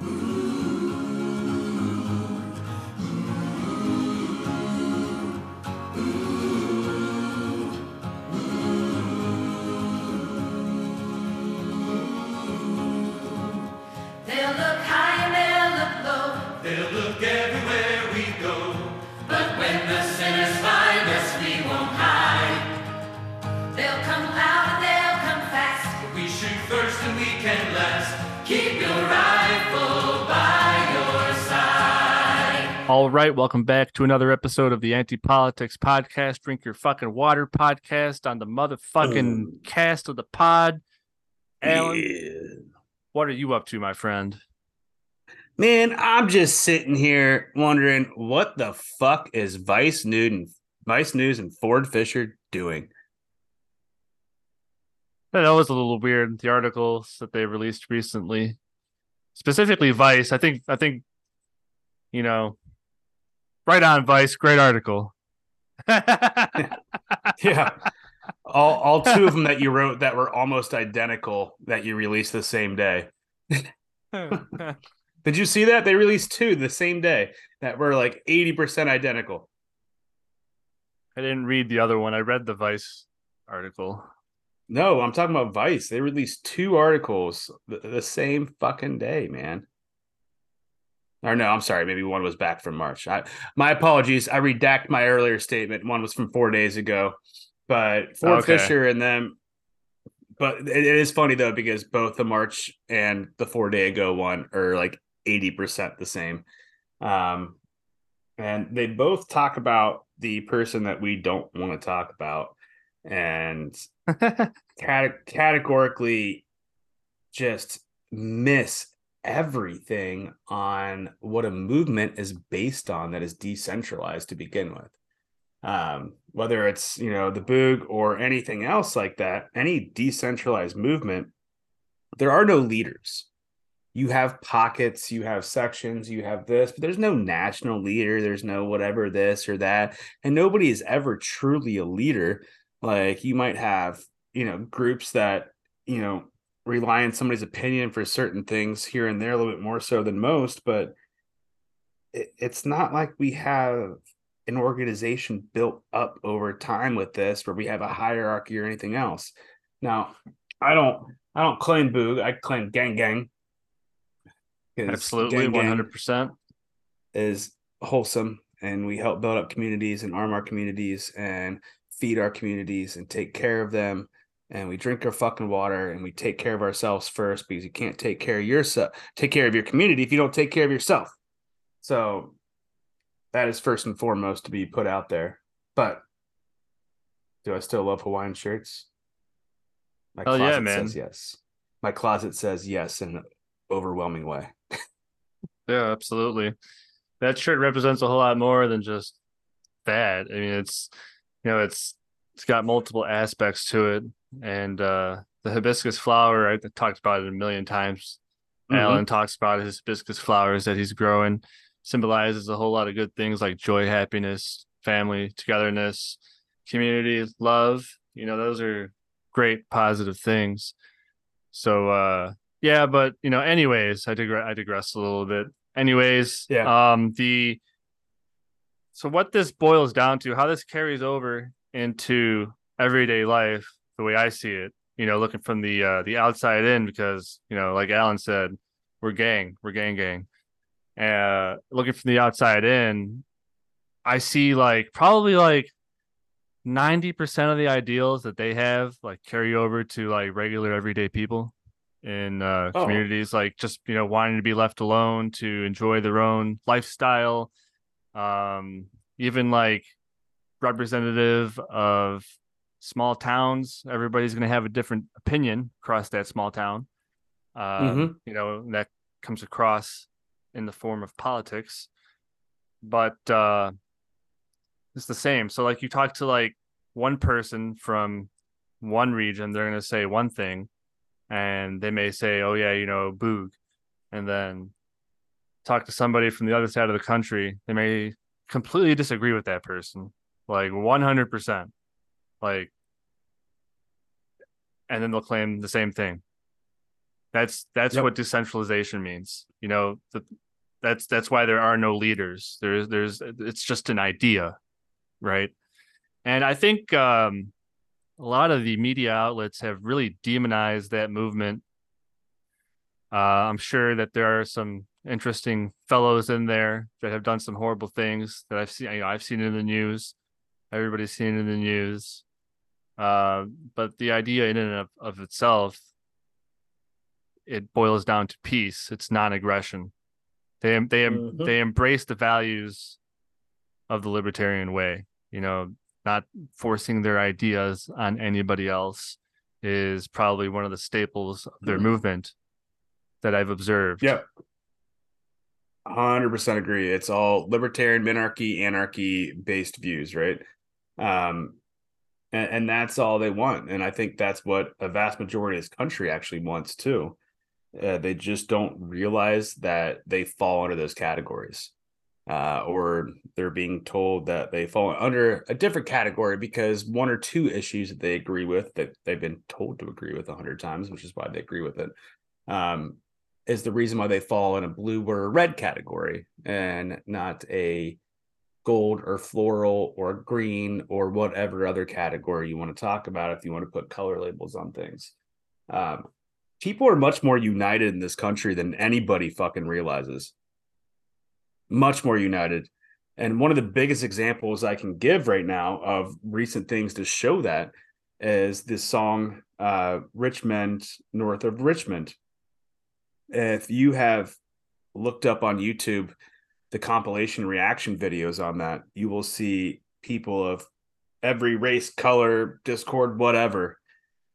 They'll look high and they'll look low. They'll look everywhere All right, welcome back to another episode of the Anti Politics Podcast. Drink your fucking water podcast on the motherfucking cast of the pod. Alan, what are you up to, my friend? Man, I'm just sitting here wondering what the fuck is Vice News and Vice News and Ford Fischer doing? That was a little weird. The articles that they released recently, specifically Vice. I think. I think. You know, right on Vice. Great article. Yeah. all all two of them that you wrote that were almost identical that you released the same day. Did you see that? They released two the same day that were like 80% identical. I didn't read the other one. I read the Vice article. No, I'm talking about Vice. They released two articles the, the same fucking day, man. Or no, I'm sorry. Maybe one was back from March. I, my apologies. I redact my earlier statement. One was from four days ago, but Ford Okay. Fischer and them. But it, it is funny though because both the March and the four day ago one are like eighty percent the same, um, and they both talk about the person that we don't want to talk about, and cate- categorically just miss everything on what a movement is based on that is decentralized to begin with. Um, whether it's you know the Boog or anything else like that, any decentralized movement, there are no leaders. You have pockets, you have sections, you have this, but there's no national leader. There's no whatever this or that, and nobody is ever truly a leader. Like you might have, you know, groups that you know rely on somebody's opinion for certain things here and there a little bit more so than most, but it, it's not like we have an organization built up over time with this where we have a hierarchy or anything else. Now, I don't I don't claim Boog, I claim Gang Gang. Absolutely, Gang Gang hundred percent. is wholesome and we help build up communities and arm our communities and feed our communities and take care of them and we drink our fucking water and we take care of ourselves first because you can't take care of yourself take care of your community if you don't take care of yourself so that is first and foremost to be put out there but do i still love hawaiian shirts my Hell yeah, man. says yes my closet says yes in an overwhelming way Yeah, absolutely. That shirt represents a whole lot more than just that. I mean, it's you know, it's it's got multiple aspects to it, and uh the hibiscus flower I talked about it a million times. Mhm. Alan talks about his hibiscus flowers that he's growing, symbolizes a whole lot of good things like joy, happiness, family, togetherness, community, love. You know, those are great positive things. So uh yeah, but you know, anyways, I digress I digress a little bit. Anyways, Yeah. um the so what this boils down to, how this carries over into everyday life, the way I see it, you know, looking from the uh the outside in, because you know, like Alan said, we're gang, we're gang gang. Uh looking from the outside in, I see like probably like 90% of the ideals that they have like carry over to like regular everyday people in uh Oh. communities like just you know wanting to be left alone to enjoy their own lifestyle um even like representative of small towns everybody's going to have a different opinion across that small town. Um Mhm. you know that comes across in the form of politics. But uh it's the same. So like you talk to like one person from one region they're going to say one thing and they may say oh yeah you know boog. And then talk to somebody from the other side of the country they may completely disagree with that person like 100% like and then they'll claim the same thing That's that's Yep. what decentralization means. You know, the, that's that's why there are no leaders. There's there's it's just an idea, right? And I think um, a lot of the media outlets have really demonized that movement. Uh, I'm sure that there are some interesting fellows in there that have done some horrible things that I've seen. You know, I've seen in the news. Everybody's seen in the news. Uh, but the idea in and of, of itself, it boils down to peace. It's non-aggression. They they Mhm. they embrace the values of the libertarian way. You know, not forcing their ideas on anybody else is probably one of the staples of their movement that I've observed. Yep. 100% agree. It's all libertarian, minarchy, anarchy based views, right? Um, and, and that's all they want. And I think that's what a vast majority of this country actually wants too. Uh, they just don't realize that they fall under those categories. Uh, or they're being told that they fall under a different category because one or two issues that they agree with that they've been told to agree with a hundred times, which is why they agree with it, um, is the reason why they fall in a blue or a red category and not a gold or floral or green or whatever other category you want to talk about if you want to put color labels on things. Um, people are much more united in this country than anybody fucking realizes. Much more united. And one of the biggest examples I can give right now of recent things to show that is this song, uh, Rich Men, North of Richmond. If you have looked up on YouTube the compilation reaction videos on that, you will see people of every race, color, Discord, whatever,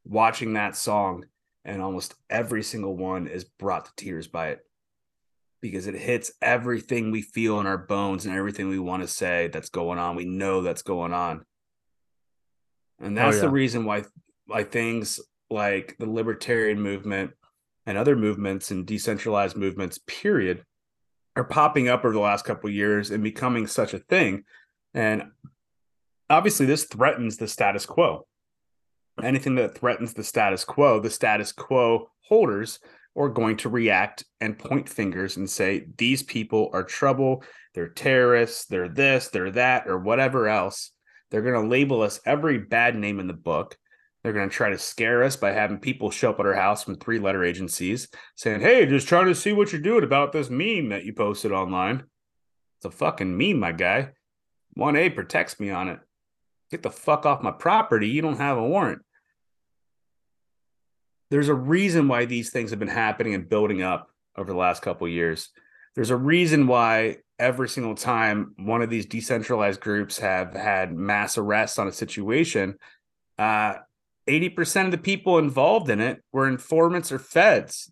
watching that song. And almost every single one is brought to tears by it because it hits everything we feel in our bones and everything we want to say that's going on. We know that's going on. And oh, that's yeah. the reason why why things like the libertarian movement and other movements and decentralized movements, period, are popping up over the last couple of years and becoming such a thing. And obviously, this threatens the status quo. Anything that threatens the status quo, the status quo holders are going to react and point fingers and say, these people are trouble. They're terrorists. They're this, they're that, or whatever else. They're going to label us every bad name in the book. They're going to try to scare us by having people show up at our house from three letter agencies saying, Hey, just trying to see what you're doing about this meme that you posted online. It's a fucking meme, my guy. 1A protects me on it. Get the fuck off my property. You don't have a warrant. There's a reason why these things have been happening and building up over the last couple years. There's a reason why every single time one of these decentralized groups have had mass arrests on a situation, uh, 80% of the people involved in it were informants or feds,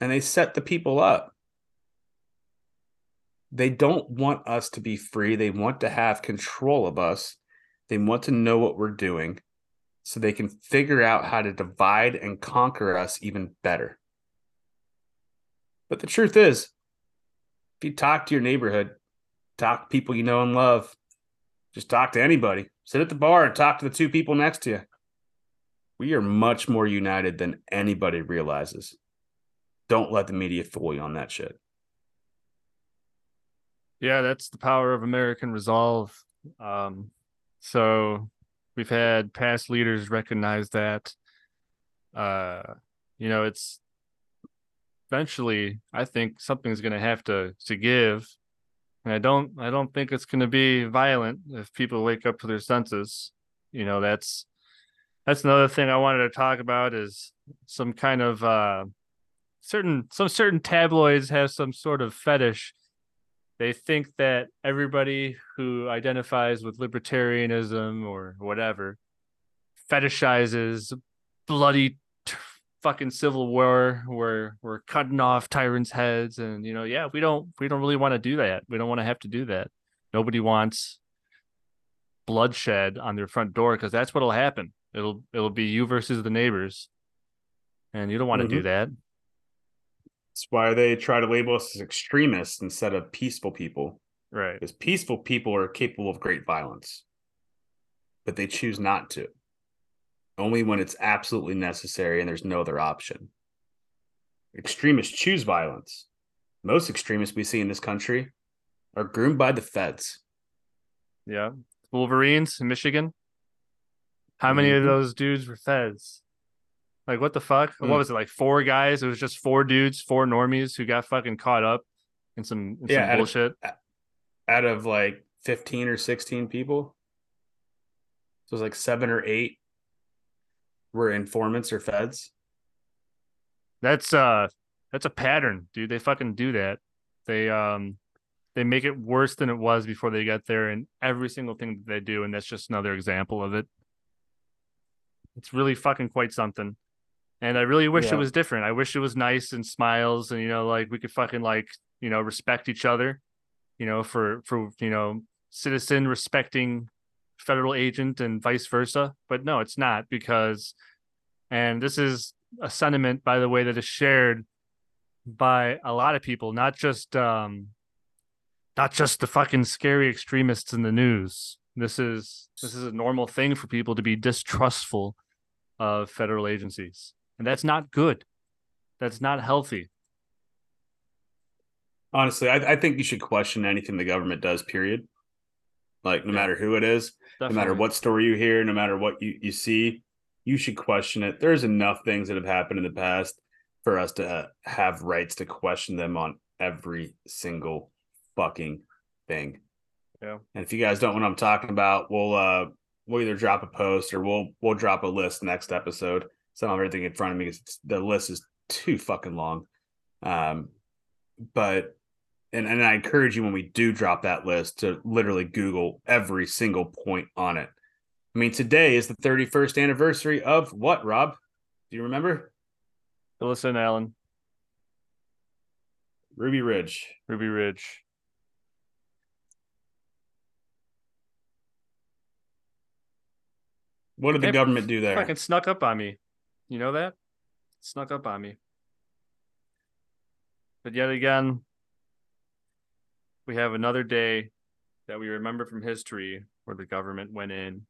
and they set the people up. They don't want us to be free. They want to have control of us. They want to know what we're doing so they can figure out how to divide and conquer us even better. But the truth is, if you talk to your neighborhood, talk to people you know and love, just talk to anybody, sit at the bar and talk to the two people next to you. We are much more united than anybody realizes. Don't let the media fool you on that shit. Yeah, that's the power of American resolve. Um, so we've had past leaders recognize that. Uh, you know, it's eventually I think something's going to have to to give, and I don't I don't think it's going to be violent if people wake up to their senses. You know, that's that's another thing I wanted to talk about is some kind of uh certain some certain tabloids have some sort of fetish. They think that everybody who identifies with libertarianism or whatever fetishizes bloody t- fucking civil war where we're cutting off tyrants heads and you know yeah we don't we don't really want to do that. We don't want to have to do that. Nobody wants bloodshed on their front door because that's what'll happen it'll it'll be you versus the neighbors and you don't want to do Mhm. that That's why they try to label us as extremists instead of peaceful people. right Because peaceful people are capable of great violence, but they choose not to. Only when it's absolutely necessary and there's no other option. extremists choose violence. Most extremists we see in this country are groomed by the feds. Yeah. Wolverines in Michigan. How many of Mhm. those dudes were feds? Like what the fuck? Mm. What was it? Like four guys? It was just four dudes, four normies who got fucking caught up in some, in Yeah, some out of- bullshit. Out of like 15 or 16 people. So it was like seven or eight were informants or feds. That's uh that's a pattern, dude. They fucking do that. They um they make it worse than it was before they get there and every single thing that they do, and that's just another example of it. It's really fucking quite something. And I really wish Yeah. it was different. I wish it was nice and smiles and you know, like we could fucking like, you know, respect each other, you know, for for you know, citizen respecting federal agent and vice versa. But no, it's not because and this is a sentiment by the way that is shared by a lot of people not just um not just the fucking scary extremists in the news this is this is a normal thing for people to be distrustful of federal agencies and that's not good that's not healthy Honestly, I, I think you should question anything the government does, period. Like, no Yeah. matter who it is, no matter what story you hear, no matter what you, you see, you should question it. There's enough things that have happened in the past for us to uh, have rights to question them on every single fucking thing. Yeah. And if you guys don't know what I'm talking about, we'll uh we'll either drop a post or we'll we'll drop a list next episode. So I don't have everything in front of me because the list is too fucking long. Um, but and and I encourage you when we do drop that list to literally Google every single point on it. I mean, today is the 31st anniversary of what, Rob? Do you remember? listen alan Ruby Ridge. ruby ridge What did the government do there? fucking snuck up on me you know that snuck up on me but yet again we have another day that we remember from history where the government went in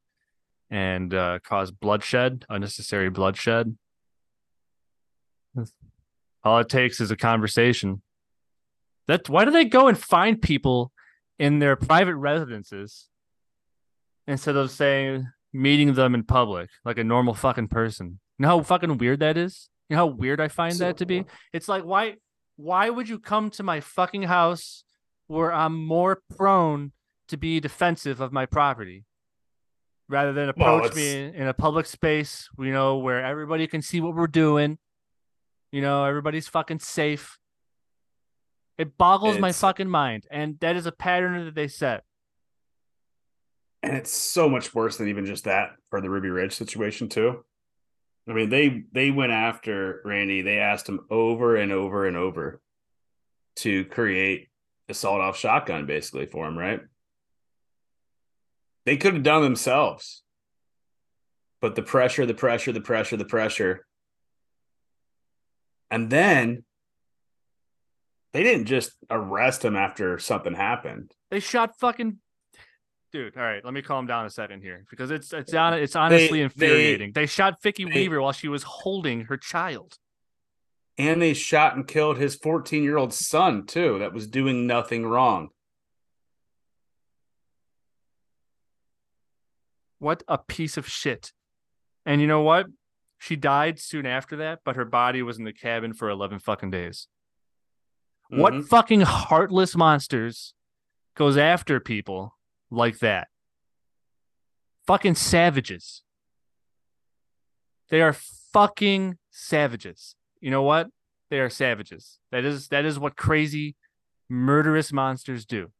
and uh, caused bloodshed, unnecessary bloodshed. All it takes is a conversation. That why do they go and find people in their private residences instead of saying meeting them in public like a normal fucking person? You know how fucking weird that is? You know how weird I find that to be? It's like why why would you come to my fucking house where I'm more prone to be defensive of my property rather than Well, approach me in, in a public space, you know, where everybody can see what we're doing. You know, everybody's fucking safe. It boggles my fucking mind. And that is a pattern that they set. And it's so much worse than even just that for the Ruby Ridge situation too. I mean, they they went after Randy. They asked him over and over and over to create a sawed-off shotgun, basically for him, right? They could have done themselves, but the pressure, the pressure, the pressure, the pressure, and then they didn't just arrest him after something happened. They shot fucking dude. All right, let me calm down a second here because it's it's on it's honestly they- infuriating. They, shot Vicki they- Weaver while she was holding her child. And they shot and killed his 14 year old son, too, that was doing nothing wrong. What a piece of shit. And you know what? She died soon after that, but her body was in the cabin for 11 fucking days. What Mhm. fucking heartless monsters goes after people like that? Fucking savages. They are fucking savages. You know what? They are savages. That is that is what crazy murderous monsters do.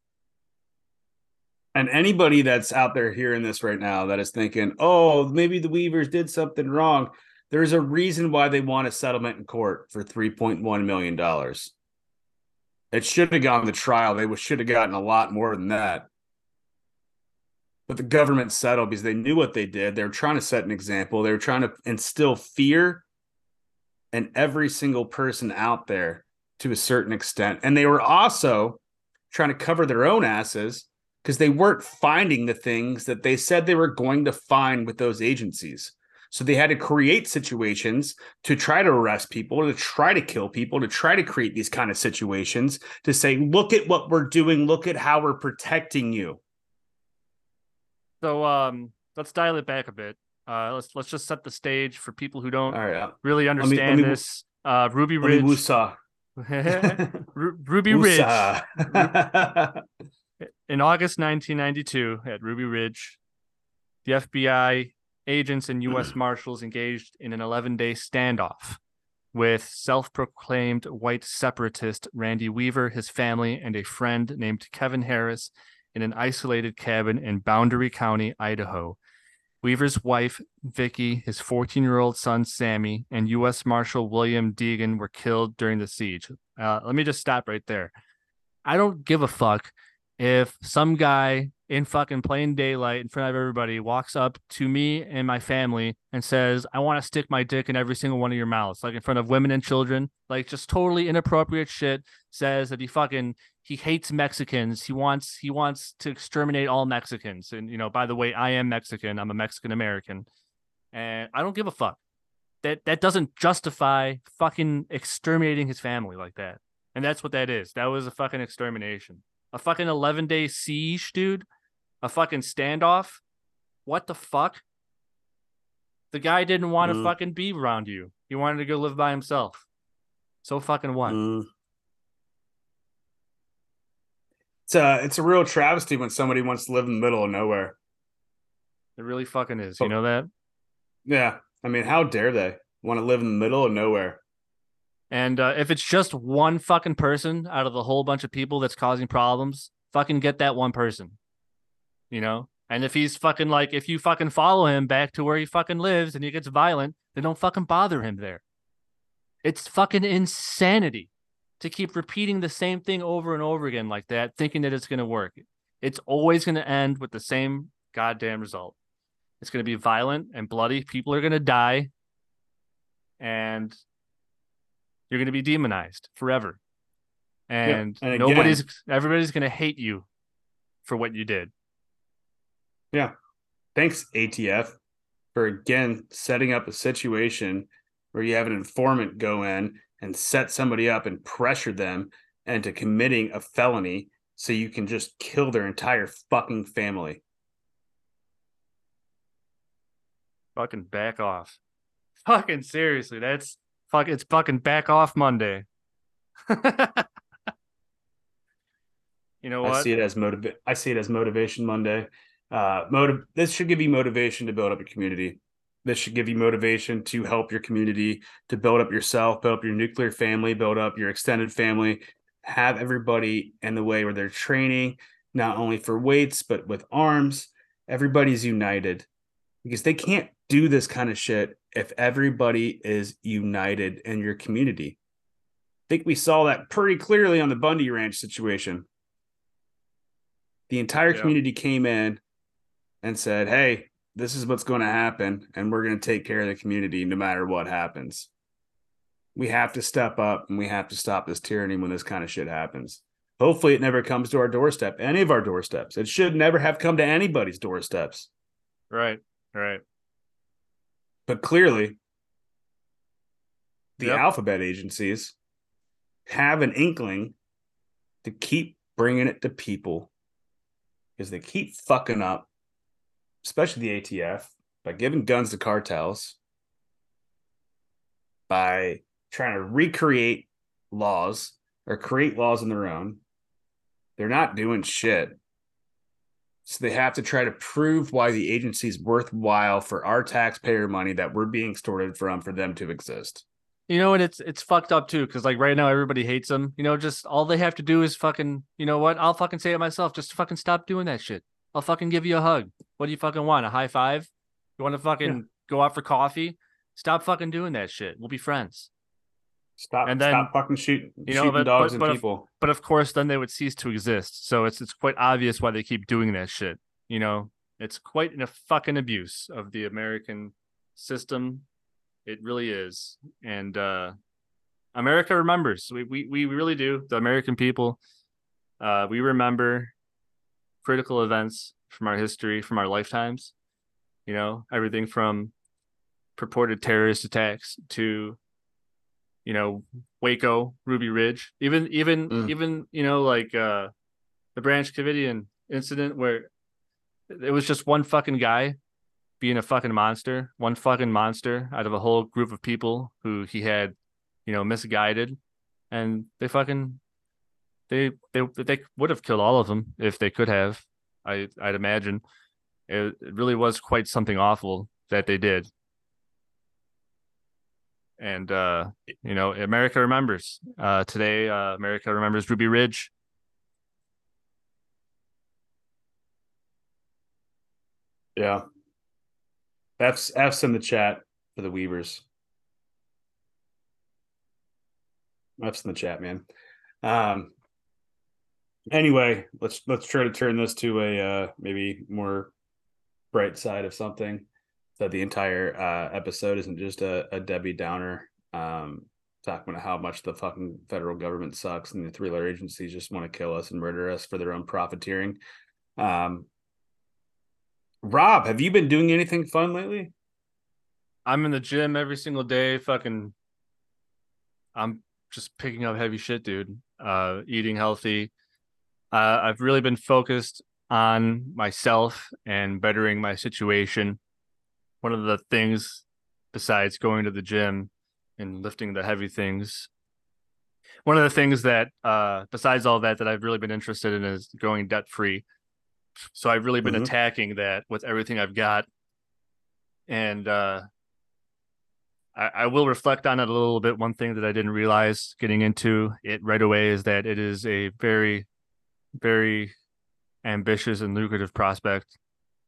And anybody that's out there hearing this right now that is thinking, oh, maybe the Weavers did something wrong, there's a reason why they want a settlement in court for $3.1 million. It should have gone to trial. They should have gotten a lot more than that. But the government settled because they knew what they did. They were trying to set an example. They were trying to instill fear in every single person out there to a certain extent. And they were also trying to cover their own asses because they weren't finding the things that they said they were going to find with those agencies. So they had to create situations to try to arrest people, to try to kill people, to try to create these kind of situations to say, look at what we're doing, look at how we're protecting you. So um, let's dial it back a bit. Uh, let's let's just set the stage for people who don't right. uh, really understand me- this. Uh, Ruby me Ridge. Ru- Ruby Ridge, in August 1992 at Ruby Ridge, the FBI agents and U.S. Marshals engaged in an 11-day standoff with self-proclaimed white separatist Randy Weaver, his family, and a friend named Kevin Harris in an isolated cabin in Boundary County, Idaho. Weaver's wife, Vicki, his 14 year old son, Sammy, and U.S. Marshal William Degan were killed during the siege. Uh, let me just stop right there. I don't give a fuck if some guy in fucking plain daylight in front of everybody walks up to me and my family and says, I want to stick my dick in every single one of your mouths, like in front of women and children, like just totally inappropriate shit, says that he fucking he hates Mexicans. He wants he wants to exterminate all Mexicans. And you know, by the way, I am Mexican. I'm a Mexican American. And I don't give a fuck. That that doesn't justify fucking exterminating his family like that. And that's what that is. That was a fucking extermination. A fucking 11 day siege, dude. A fucking standoff. What the fuck? The guy didn't want to Mm. fucking be around you. He wanted to go live by himself. So fucking what? Mm. It's a it's a real travesty when somebody wants to live in the middle of nowhere. It really fucking is. You know that? Yeah, I mean, how dare they want to live in the middle of nowhere? And uh, if it's just one fucking person out of the whole bunch of people that's causing problems, fucking get that one person. You know? And if he's fucking like, if you fucking follow him back to where he fucking lives and he gets violent, then don't fucking bother him there. It's fucking insanity to keep repeating the same thing over and over again like that, thinking that it's going to work. It's always going to end with the same goddamn result. It's going to be violent and bloody. People are going to die. And you're going to be demonized forever. And, and nobody's, everybody's going to hate you for what you did. Yeah. Thanks, ATF, for again setting up a situation where you have an informant go in and set somebody up and pressure them into committing a felony so you can just kill their entire fucking family. Fucking back off. Fucking seriously, that's fuck. It's fucking back off Monday. you know what? I see it as motiva- I see it as motivation Monday. Uh, motive. This should give you motivation to build up a community. This should give you motivation to help your community, to build up yourself, build up your nuclear family, build up your extended family. Have everybody in the way where they're training, not only for weights but with arms. Everybody's united because they can't do this kind of shit if everybody is united in your community. I think we saw that pretty clearly on the Bundy Ranch situation. The entire Yeah. community came in and said, Hey, this is what's going to happen, and we're going to take care of the community no matter what happens. We have to step up and we have to stop this tyranny when this kind of shit happens. Hopefully, it never comes to our doorstep, any of our doorsteps. It should never have come to anybody's doorsteps. Right, right. But clearly, the Yep. alphabet agencies have an inkling to keep bringing it to people because they keep fucking up, especially the ATF, by giving guns to cartels, by trying to recreate laws or create laws on their own. They're not doing shit. So they have to try to prove why the agency is worthwhile for our taxpayer money that we're being extorted from for them to exist. You know, and it's it's fucked up too, because like right now everybody hates them. You know, just all they have to do is fucking. You know what? I'll fucking say it myself. Just fucking stop doing that shit. I'll fucking give you a hug. What do you fucking want? A high five? You want to fucking go out for coffee? Stop fucking doing that shit. We'll be friends. Stop And then, stop fucking shooting, you know, shooting but- dogs but- and but if- people. but of course then they would cease to exist so it's it's quite obvious why they keep doing that shit you know it's quite a fucking abuse of the american system it really is and uh america remembers we we, we really do the american people uh we remember critical events from our history from our lifetimes you know everything from purported terrorist attacks to you know Waco, Ruby Ridge, even even Mm. even you know like uh the Branch Davidian incident where it was just one fucking guy being a fucking monster, one fucking monster out of a whole group of people who he had, you know, misguided, and they fucking they they they would have killed all of them if they could have. I I'd imagine it, it really was quite something awful that they did. And uh, you know, America remembers. Uh, today, uh, America remembers Ruby Ridge. Yeah. F's F's in the chat for the Weavers. F's in the chat, man. Um anyway, let's let's try to turn this to a uh maybe more bright side of something. That the entire uh episode isn't just a, a Debbie Downer um talking about how much the fucking federal government sucks and the three letter agencies just want to kill us and murder us for their own profiteering. Um Rob, have you been doing anything fun lately? I'm in the gym every single day. Fucking, I'm just picking up heavy shit, dude. Uh, eating healthy. Uh, I've really been focused on myself and bettering my situation. One of the things, besides going to the gym and lifting the heavy things, one of the things that, uh, besides all that, that I've really been interested in is going debt free. So I've really been Mhm. attacking that with everything I've got. And uh I, I will reflect on it a little bit. One thing that I didn't realize getting into it right away is that it is a very, very ambitious and lucrative prospect.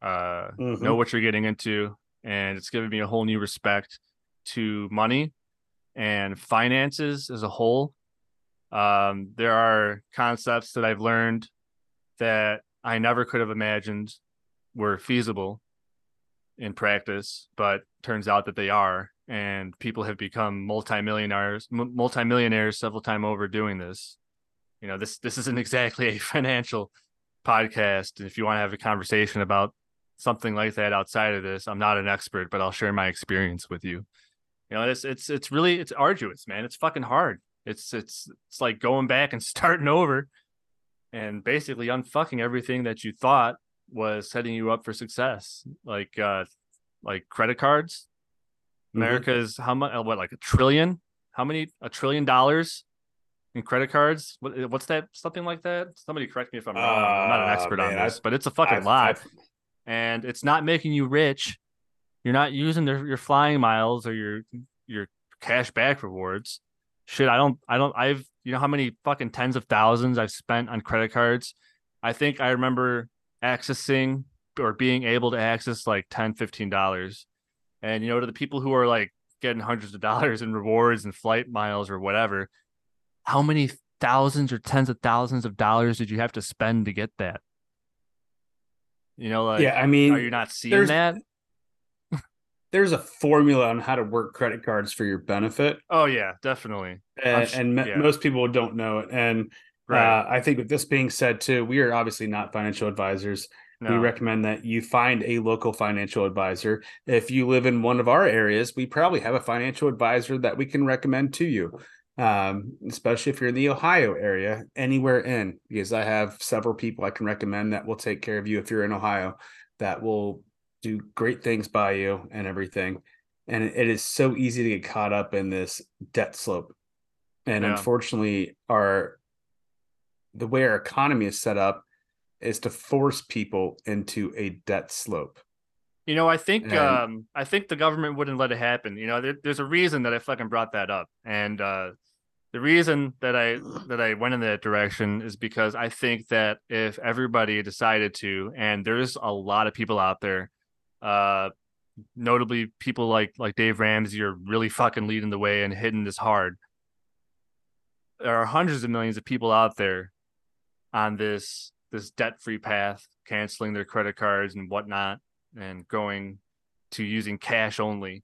Uh Mhm. know what you're getting into, and it's given me a whole new respect to money and finances as a whole. Um, there are concepts that I've learned that I never could have imagined were feasible in practice, but turns out that they are. And people have become multimillionaires, m- multimillionaires several times over doing this. You know, this this isn't exactly a financial podcast. And if you want to have a conversation about something like that outside of this, I'm not an expert, but I'll share my experience with you. You know, it's it's it's really it's arduous, man. It's fucking hard. It's it's it's like going back and starting over and basically unfucking everything that you thought was setting you up for success. Like uh like credit cards. Mhm. America's how much what like a trillion? How many a trillion dollars credit cards? What what's that? Something like that? Somebody correct me if I'm wrong. I'm not an Uh, expert on this, I- but it's a fucking I've- lot I've- and it's not making you rich. You're not using their, your flying miles or your your cash back rewards. Shit, I don't I don't I've you know how many fucking tens of thousands I've spent on credit cards. I think I remember accessing or being able to access like 10 15 dollars. And you know to the people who are like getting hundreds of dollars in rewards and flight miles or whatever, how many thousands or tens of thousands of dollars did you have to spend to get that? You know, like yeah, I mean, are you not seeing that? there's a formula on how to work credit cards for your benefit, Oh yeah, definitely. and, sh- and yeah. most people don't know it. And Right. uh, I think with this being said, too, we are obviously not financial advisors. We recommend that you find a local financial advisor. If you live in one of our areas, we probably have a financial advisor that we can recommend to you, um, especially if you're in the Ohio area, anywhere in, because I have several people I can recommend that will take care of you if you're in Ohio, that will do great things by you and everything. And it- is so easy to get caught up in this debt slope. And Yeah. unfortunately, our the way our economy is set up is to force people into a debt slope. You know, I think And- um I think the government wouldn't let it happen. You know, there, there's a reason that I fucking brought that up. And uh the reason that I that I went in that direction is because I think that if everybody decided to, and there's a lot of people out there, uh notably people like like Dave Ramsey are really fucking leading the way and hitting this hard. There are hundreds of millions of people out there on this this debt free path, canceling their credit cards and whatnot, and going to using cash only.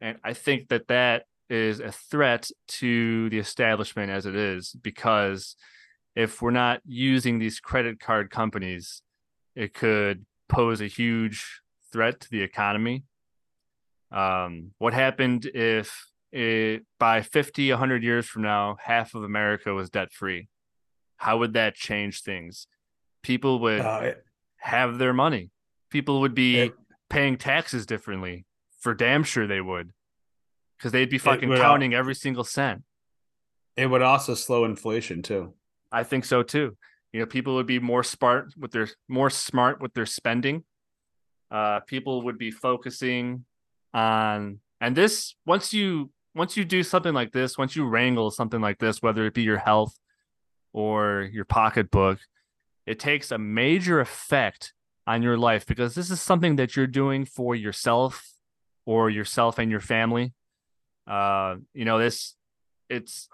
And I think that that is a threat to the establishment as it is because if we're not using these credit card companies, it could pose a huge threat to the economy. Um, what happened if it, by 50, 100 years from now, half of America was debt free? How would that change things? People would Uh, have their money. People would be It- paying taxes differently. For damn sure they would. Because they'd be fucking counting every single cent. it would also slow inflation too. I think so too. You know, people would be more smart with their more smart with their spending. Uh, people would be focusing on, and this once you once you do something like this, once you wrangle something like this, whether it be your health or your pocketbook, it takes a major effect on your life because this is something that you're doing for yourself or yourself and your family. Uh, you know, this it's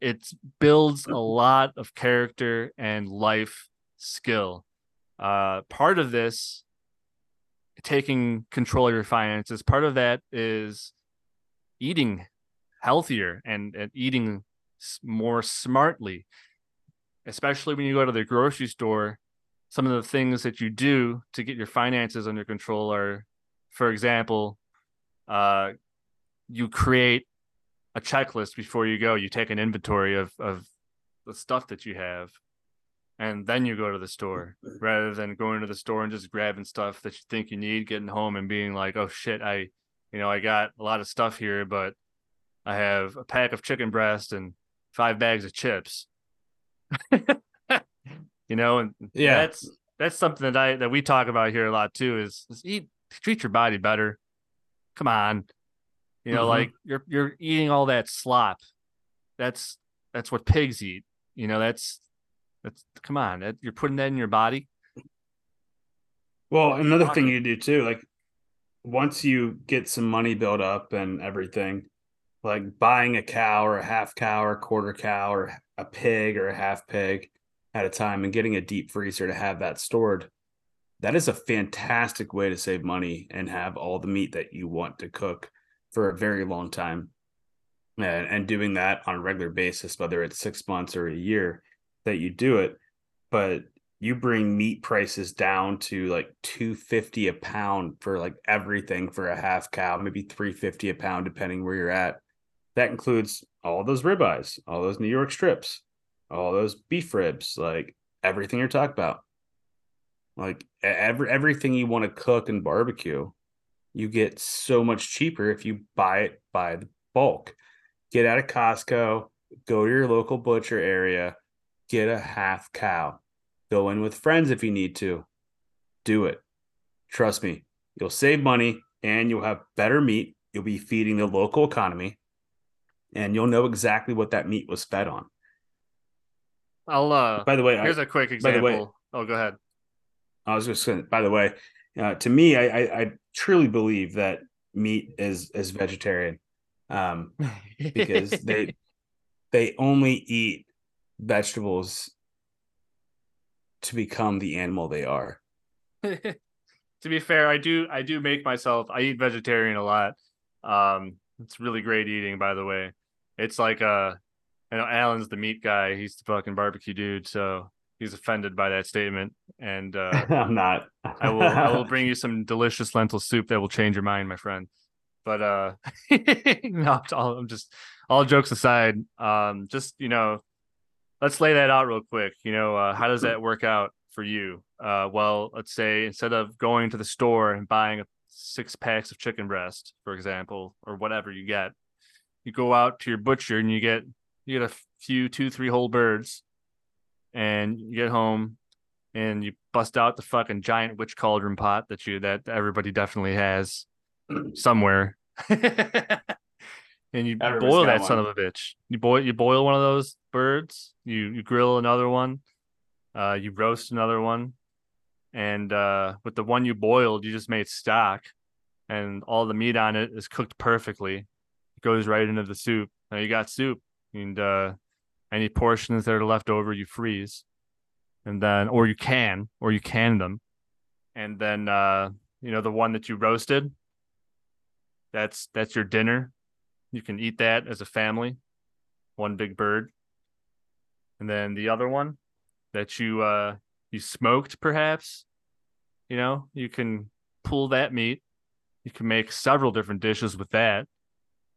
it builds a lot of character and life skill. Uh, part of this, taking control of your finances, part of that is eating healthier and, and eating more smartly, especially when you go to the grocery store. Some of the things that you do to get your finances under control are, for example, uh, you create a checklist before you go. You take an inventory of of the stuff that you have, and then you go to the store rather than going to the store and just grabbing stuff that you think you need, getting home and being like, "Oh shit, I, you know, I got a lot of stuff here, but I have a pack of chicken breast and five bags of chips." you know, and Yeah. that's that's something that I that we talk about here a lot too. Is, is eat treat your body better. Come on, you know, Mhm. like you're you're eating all that slop. That's that's what pigs eat. You know, that's that's come on. That, you're putting that in your body. Well, another thing you do too, like once you get some money built up and everything, like buying a cow or a half cow or a quarter cow or a pig or a half pig at a time and getting a deep freezer to have that stored, that is a fantastic way to save money and have all the meat that you want to cook for a very long time. And, and doing that on a regular basis, whether it's six months or a year that you do it, but you bring meat prices down to like 250 a pound for like everything for a half cow maybe 350 a pound depending where you're at that includes all those ribeyes all those new york strips all those beef ribs like everything you're talking about like every everything you want to cook and barbecue you get so much cheaper if you buy it by the bulk get out of costco go to your local butcher area get a half cow Go in with friends if you need to. Do it. Trust me, you'll save money and you'll have better meat. You'll be feeding the local economy and you'll know exactly what that meat was fed on. I'll uh By the way, here's a quick by example. the way- oh, go ahead. I was just going by the way, uh, to me, I, I, I truly believe that meat is, is vegetarian um, because they, they only eat vegetables to become the animal they are. to be fair, I do I do make myself I eat vegetarian a lot. Um it's really great eating by the way. It's like uh I know Alan's the meat guy, he's the fucking barbecue dude, so he's offended by that statement. And uh I'm not. I will I will bring you some delicious lentil soup that will change your mind, my friend. But uh no, I'm just all jokes aside, um just you know, let's lay that out real quick. You know, uh, how does that work out for you? Uh well, let's say instead of going to the store and buying six packs of chicken breast, for example, or whatever you get, you go out to your butcher and you get you get a few two, three whole birds and you get home and you bust out the fucking giant witch cauldron pot that you that everybody definitely has somewhere. and you boil that son of a bitch. You boil you boil one of those birds, you you grill another one, uh you roast another one, and uh with the one you boiled, you just made stock and all the meat on it is cooked perfectly. It goes right into the soup. Now you got soup and uh any portions that are left over you freeze. And then or you can or you can them. And then uh you know the one that you roasted that's that's your dinner. You can eat that as a family one big bird. And then the other one that you uh you smoked perhaps you know you can pull that meat. You can make several different dishes with that.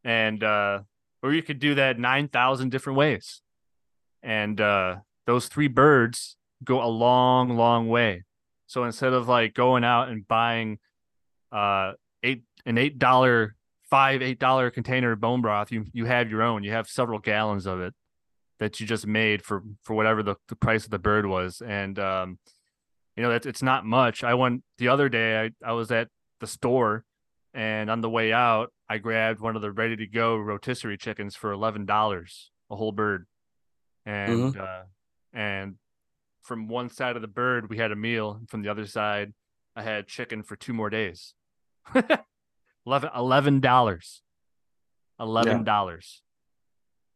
And uh or you could do that 9,000 different ways. And uh those three birds go a long long way. So instead of like going out and buying uh eight an eight dollar five eight dollar container of bone broth, you you have your own. You have several gallons of it that you just made for for whatever the, the price of the bird was. And um, you know that's it's not much. I went the other day. I I was at the store, and on the way out, I grabbed one of the ready to go rotisserie chickens for eleven dollars a whole bird, and uh, and from one side of the bird we had a meal, from the other side I had chicken for two more days. Eleven dollars. Eleven dollars.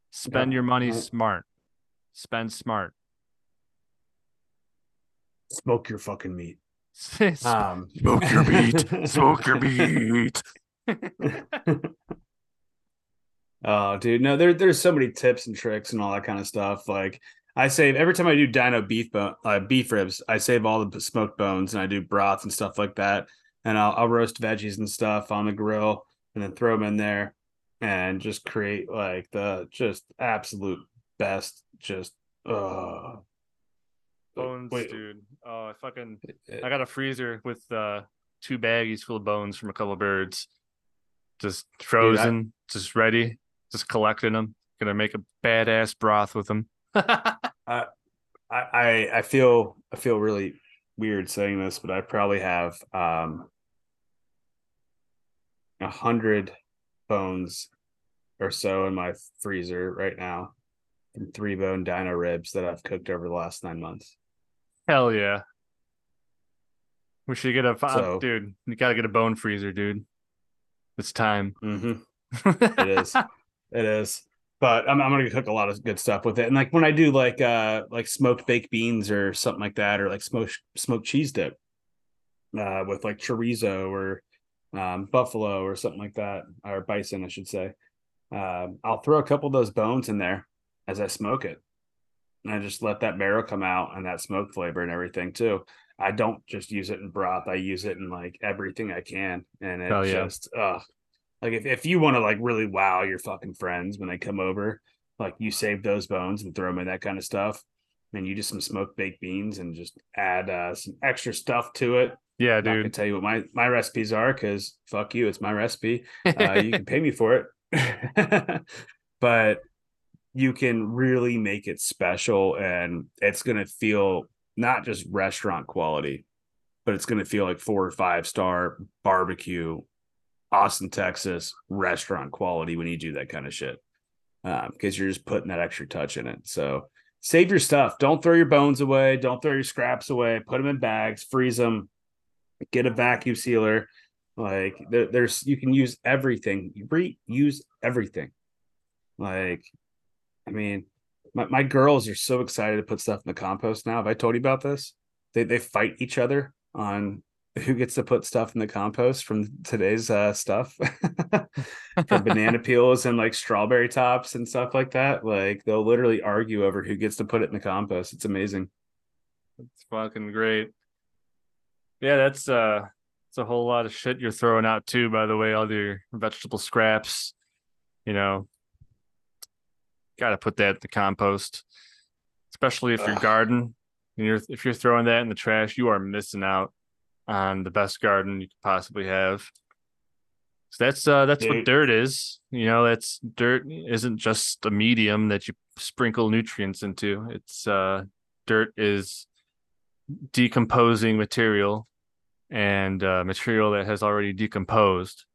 Spend Yeah. your money Yeah. smart. Spend smart. Smoke your fucking meat. Smoke Um, your meat. Smoke your meat. Oh, dude, no, there there's so many tips and tricks and all that kind of stuff. Like I save every time I do dino beef bone, uh, beef ribs, I save all the smoked bones and I do broths and stuff like that. And I'll, I'll roast veggies and stuff on the grill and then throw them in there and just create like the just absolute best. Just uh Bones, Wait, dude. Oh, I fucking I got a freezer with uh two baggies full of bones from a couple of birds. Just frozen, just ready, just collecting them. Gonna make a badass broth with them. I, I I feel I feel really weird saying this, but I probably have um a hundred bones or so in my freezer right now and three bone dino ribs that I've cooked over the last nine months. Hell yeah. We should get a So- dude. You gotta get a bone freezer, dude. It's time. Mm-hmm. It is. It is. But I'm I'm gonna cook a lot of good stuff with it. And like when I do like uh like smoked baked beans or something like that, or like smoked smoked cheese dip, uh with like chorizo or um buffalo or something like that, or bison, I should say. Um, I'll throw a couple of those bones in there as I smoke it. And I just let that marrow come out and that smoke flavor and everything too. I don't just use it in broth. I use it in like everything I can. And it Hell yeah. just uh like if, if you want to like really wow your fucking friends when they come over, like you save those bones and throw them in that kind of stuff. And you just some smoked baked beans and just add uh, some extra stuff to it. yeah, dude. Gonna dude. tell you what my my recipes are because fuck you, it's my recipe. Uh, you can pay me for it, but you can really make it special, and it's gonna feel not just restaurant quality, but it's gonna feel like four or five star barbecue, Austin, Texas restaurant quality when you do that kind of shit, um, because you're just putting that extra touch in it. So save your stuff. Don't throw your bones away. Don't throw your scraps away. Put them in bags. Freeze them get a vacuum sealer. Like there, there's you can use everything. Reuse everything. Like, I mean, my, my girls are so excited to put stuff in the compost now. Have I told you about this? They they fight each other on who gets to put stuff in the compost from today's uh stuff from banana peels and like strawberry tops and stuff like that. Like they'll literally argue over who gets to put it in the compost. It's amazing. It's fucking great. Yeah, that's uh it's a whole lot of shit you're throwing out too, by the way, all your vegetable scraps, you know. Gotta put that in the compost. Especially if your Ugh. garden and you're if you're throwing that in the trash, you are missing out on the best garden you could possibly have. So that's uh that's what dirt is. You know, that's dirt isn't just a medium that you sprinkle nutrients into. It's uh dirt is decomposing material and uh, material that has already decomposed.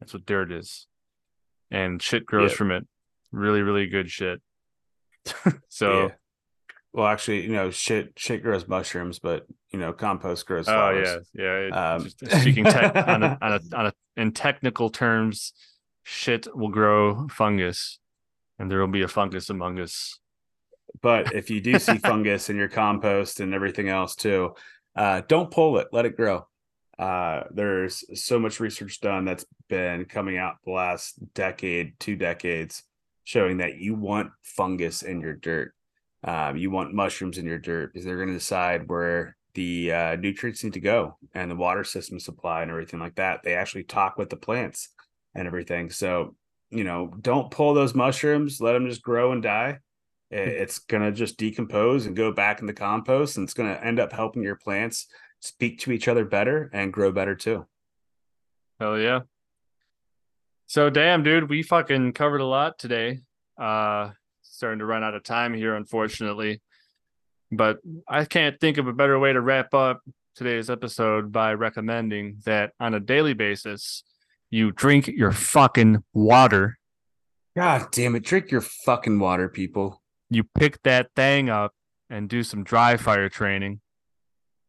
That's what dirt is. And shit grows Yeah. from it. Really, really good shit. so, Yeah. Well, actually, you know, shit shit grows mushrooms, but you know, compost grows oh flowers. yeah, yeah. it- Um, speaking tech, on a, on a on a in technical terms, shit will grow fungus, and there will be a fungus among us. But if you do see fungus in your compost and everything else too, uh, don't pull it. Let it grow. Uh, there's so much research done that's been coming out the last decade, two decades, showing that you want fungus in your dirt. Um, you want mushrooms in your dirt because they're going to decide where the uh, nutrients need to go and the water system supply and everything like that. They actually talk with the plants and everything. So, you know, don't pull those mushrooms, let them just grow and die. It's going to just decompose and go back in the compost, and it's going to end up helping your plants speak to each other better and grow better too. Hell yeah. So damn, dude, we fucking covered a lot today. Uh starting to run out of time here, unfortunately. But I can't think of a better way to wrap up today's episode by recommending that on a daily basis, you drink your fucking water. God damn it. Drink your fucking water, people. You pick that thing up and do some dry fire training.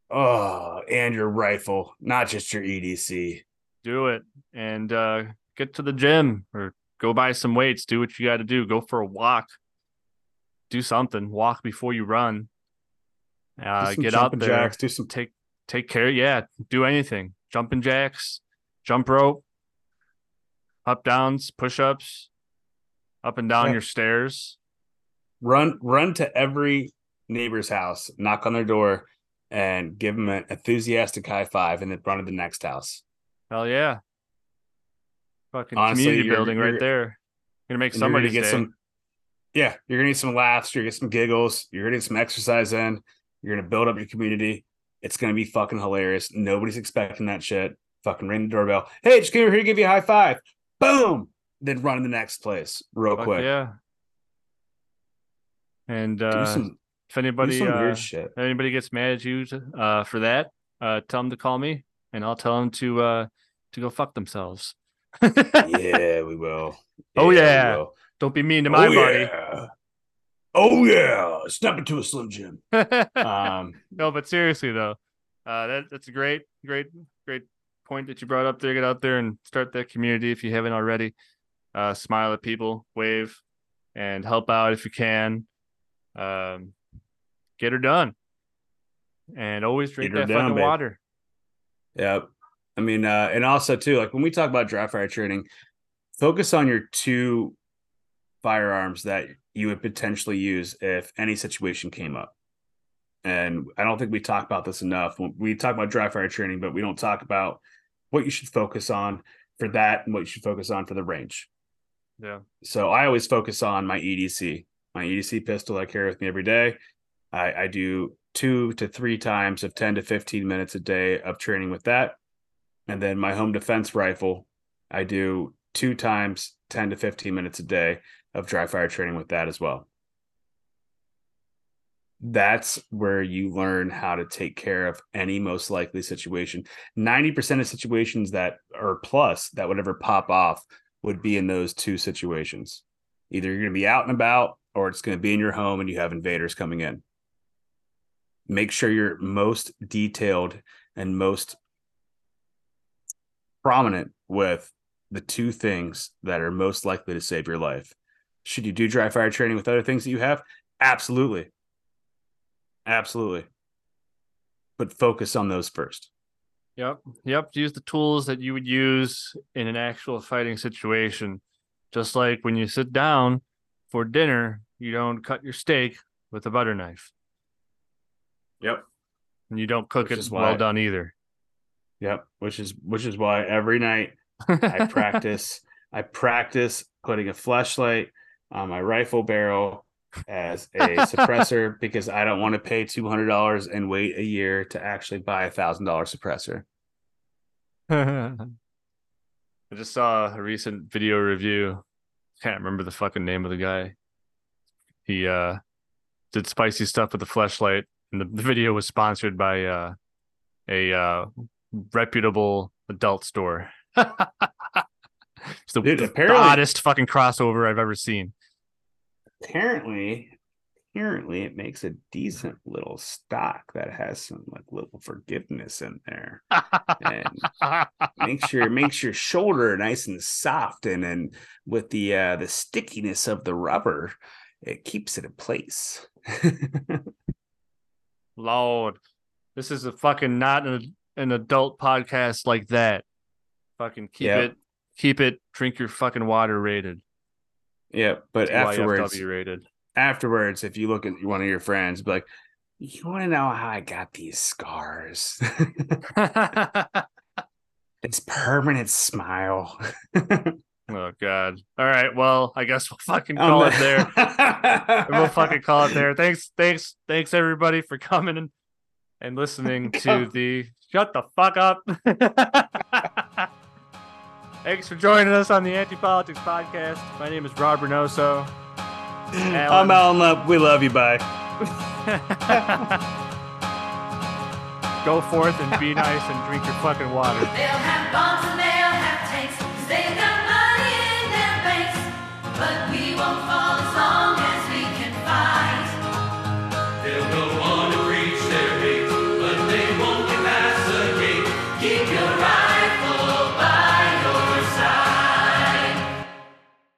Oh, and your rifle, not just your EDC. Do it and uh, get to the gym or go buy some weights. Do what you got to do. Go for a walk. Do something. Walk before you run. Uh, get out there. jacks, do some Take take care. Yeah, do anything. Jumping jacks, jump rope, up downs, push ups, up and down Yeah. your stairs. run run to every neighbor's house, knock on their door, and give them an enthusiastic high five, and then run to the next house. Hell yeah. Fucking Honestly, community you're- building right you're- there. Gonna make you're somebody get day. some. Yeah, you're gonna need some laughs. You're gonna get some giggles. You're gonna get some exercise in. You're gonna build up your community. It's gonna be fucking hilarious. Nobody's expecting that shit. Fucking ring the doorbell. Hey, just came over here to give you a high five. Boom. Then run in the next place real Fuck quick. yeah. And Do uh, some, if anybody uh, weird shit. if anybody gets mad at you uh, for that, uh, tell them to call me, and I'll tell them to uh, to go fuck themselves. Yeah, we will. Oh, yeah. will. Don't be mean to my oh, buddy. Yeah. Oh yeah, step into a slim jim. Um, no, but seriously though, uh, that that's a great, great, great point that you brought up there. Get out there and start that community if you haven't already. Uh, smile at people, wave, and help out if you can. Um, get her done, and always drink that fucking babe. water. yeah, I mean, uh, and also too, like when we talk about dry fire training, focus on your two firearms that you would potentially use if any situation came up. And I don't think we talk about this enough. We talk about dry fire training, but we don't talk about what you should focus on for that and what you should focus on for the range. Yeah, so I always focus on my EDC, my EDC pistol I carry with me every day. I, I do two to three times of 10 to 15 minutes a day of training with that. And then my home defense rifle, I do two times 10 to 15 minutes a day of dry fire training with that as well. That's where you learn how to take care of any most likely situation. 90% of situations that are plus that would ever pop off would be in those two situations. Either you're going to be out and about or it's going to be in your home and you have invaders coming in. Make sure you're most detailed and most prominent with the two things that are most likely to save your life. Should you do dry fire training with other things that you have? Absolutely. Absolutely. But focus on those first. Yep. Yep. Use the tools that you would use in an actual fighting situation. Just like when you sit down for dinner, you don't cut your steak with a butter knife. Yep. And you don't cook Which it well done either. Yep. Which is which is why every night I practice I practice putting a flashlight on my rifle barrel as a suppressor because I don't want to pay two hundred dollars and wait a year to actually buy a thousand dollar suppressor. I just saw a recent video review. Can't remember the fucking name of the guy. He uh did spicy stuff with the flashlight, and the, the video was sponsored by uh a uh reputable adult store. it's the, Dude, the oddest fucking crossover I've ever seen. Apparently, apparently it makes a decent little stock that has some like little forgiveness in there. And makes your makes your shoulder nice and soft and and with the uh the stickiness of the rubber it keeps it in place Lord, this is a fucking not an, an adult podcast like that. Fucking keep Yeah. it, keep it. Drink your fucking water rated. yeah but afterwards YFW rated. afterwards if you look at one of your friends be like You want to know how I got these scars? it's permanent smile. oh god. All right. Well, I guess we'll fucking oh, call the- it there. we'll fucking call it there. Thanks, thanks, thanks everybody for coming and, and listening to the shut the fuck up. thanks for joining us on the Anti Politics Podcast. My name is Rob Renoso. I'm Alan Love. We love you. Bye. Go forth and be nice and drink your fucking water.